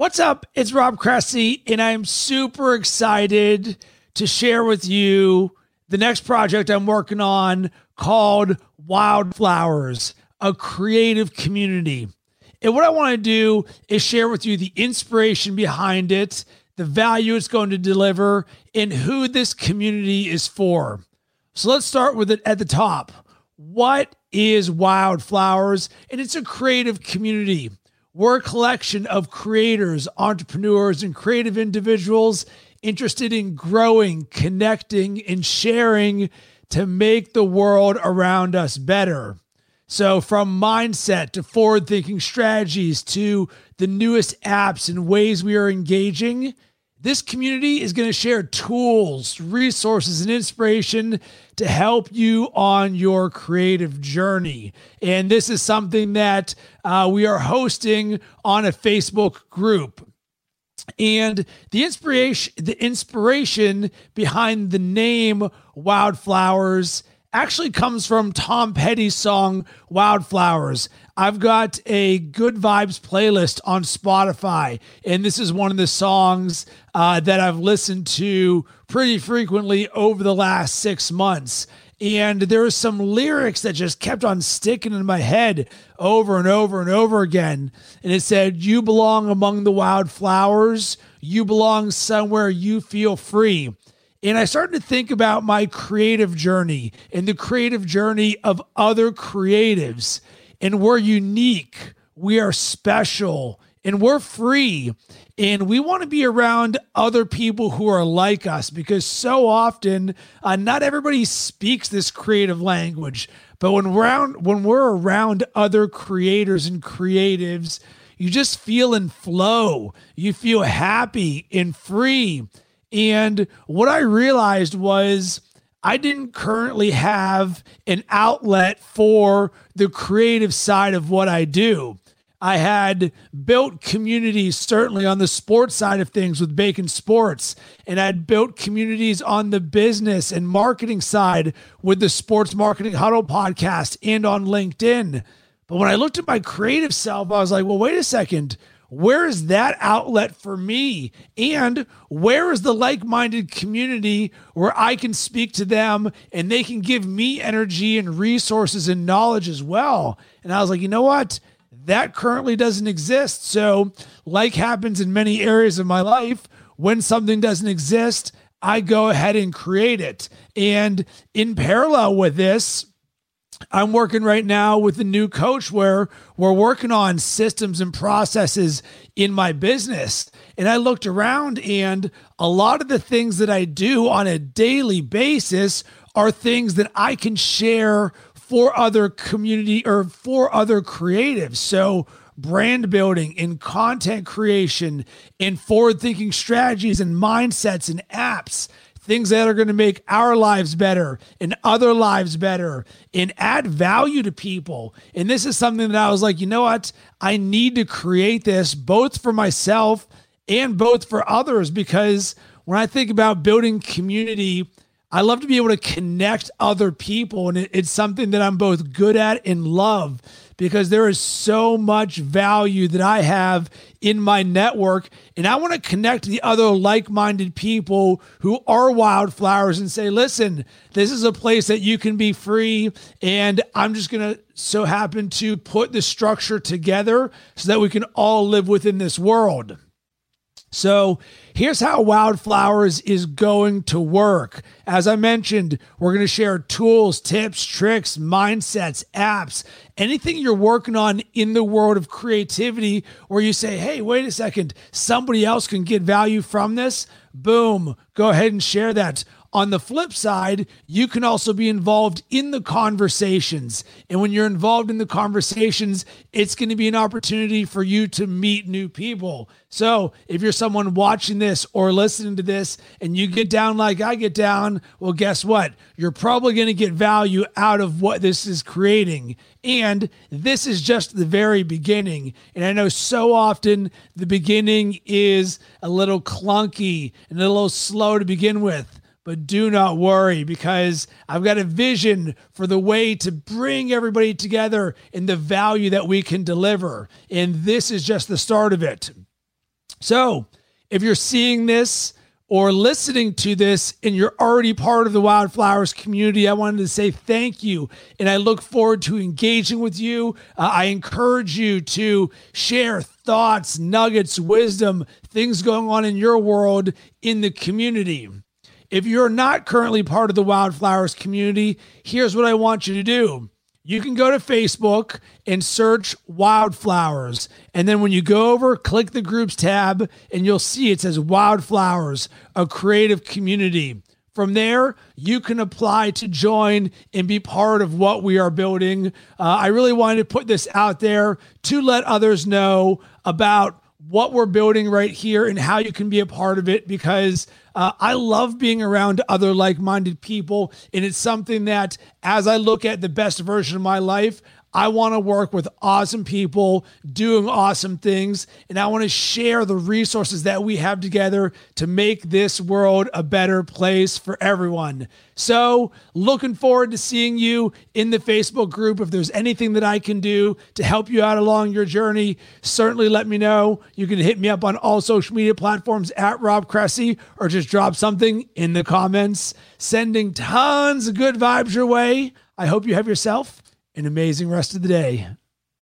What's up? It's Rob Cressy, and I'm super excited to share with you the next project I'm working on called Wildflowers, a creative community. And what I want to do is share with you the inspiration behind it, the value it's going to deliver, and who this community is for. So let's start with it at the top. What is Wildflowers? And it's a creative community. We're a collection of creators, entrepreneurs, and creative individuals interested in growing, connecting, and sharing to make the world around us better. So, from mindset to forward thinking strategies to the newest apps and ways we are engaging, this community is going to share tools, resources, and inspiration to help you on your creative journey. And this is something that uh, we are hosting on a Facebook group. And the inspiration, the inspiration behind the name Wildflowers actually comes from Tom Petty's song Wildflowers. I've got a good vibes playlist on Spotify, and this is one of the songs uh, that I've listened to pretty frequently over the last six months. And there were some lyrics that just kept on sticking in my head over and over and over again. And it said, You belong among the wildflowers. You belong somewhere you feel free. And I started to think about my creative journey and the creative journey of other creatives. And we're unique, we are special, and we're free. And we want to be around other people who are like us because so often, uh, not everybody speaks this creative language. But when around, when we're around other creators and creatives, you just feel in flow. You feel happy and free. And what I realized was I didn't currently have an outlet for the creative side of what I do. I had built communities certainly on the sports side of things with Bacon Sports, and I'd built communities on the business and marketing side with the Sports Marketing Huddle podcast and on LinkedIn. But when I looked at my creative self, I was like, well, wait a second where is that outlet for me? And where is the like minded community where I can speak to them and they can give me energy and resources and knowledge as well? And I was like, you know what? That currently doesn't exist. So, like happens in many areas of my life, when something doesn't exist, I go ahead and create it. And in parallel with this, I'm working right now with a new coach where we're working on systems and processes in my business. And I looked around, and a lot of the things that I do on a daily basis are things that I can share for other community or for other creatives. So, brand building and content creation and forward thinking strategies and mindsets and apps things that are going to make our lives better and other lives better and add value to people. And this is something that I was like, you know what? I need to create this both for myself and both for others because when I think about building community, I love to be able to connect other people. And it's something that I'm both good at and love because there is so much value that I have in my network. And I want to connect the other like minded people who are wildflowers and say, listen, this is a place that you can be free. And I'm just going to so happen to put the structure together so that we can all live within this world. So here's how Wildflowers is going to work. As I mentioned, we're going to share tools, tips, tricks, mindsets, apps, anything you're working on in the world of creativity where you say, hey, wait a second, somebody else can get value from this. Boom, go ahead and share that. On the flip side, you can also be involved in the conversations. And when you're involved in the conversations, it's going to be an opportunity for you to meet new people. So if you're someone watching this or listening to this and you get down like I get down, well, guess what? You're probably going to get value out of what this is creating. And this is just the very beginning. And I know so often the beginning is a little clunky and a little slow to begin with. But do not worry because I've got a vision for the way to bring everybody together and the value that we can deliver. And this is just the start of it. So if you're seeing this, or listening to this and you're already part of the Wildflowers community, I wanted to say thank you. And I look forward to engaging with you. Uh, I encourage you to share thoughts, nuggets, wisdom, things going on in your world in the community. If you're not currently part of the Wildflowers community, here's what I want you to do you can go to Facebook and search Wildflowers. And then when you go over, click the groups tab, and you'll see it says Wildflowers, a creative community. From there, you can apply to join and be part of what we are building. Uh, I really wanted to put this out there to let others know about what we're building right here and how you can be a part of it because uh, I love being around other like minded people. And it's something that, as I look at the best version of my life, I want to work with awesome people doing awesome things. And I want to share the resources that we have together to make this world a better place for everyone. So, looking forward to seeing you in the Facebook group. If there's anything that I can do to help you out along your journey, certainly let me know. You can hit me up on all social media platforms at Rob Cressy or just drop something in the comments. Sending tons of good vibes your way. I hope you have yourself an amazing rest of the day.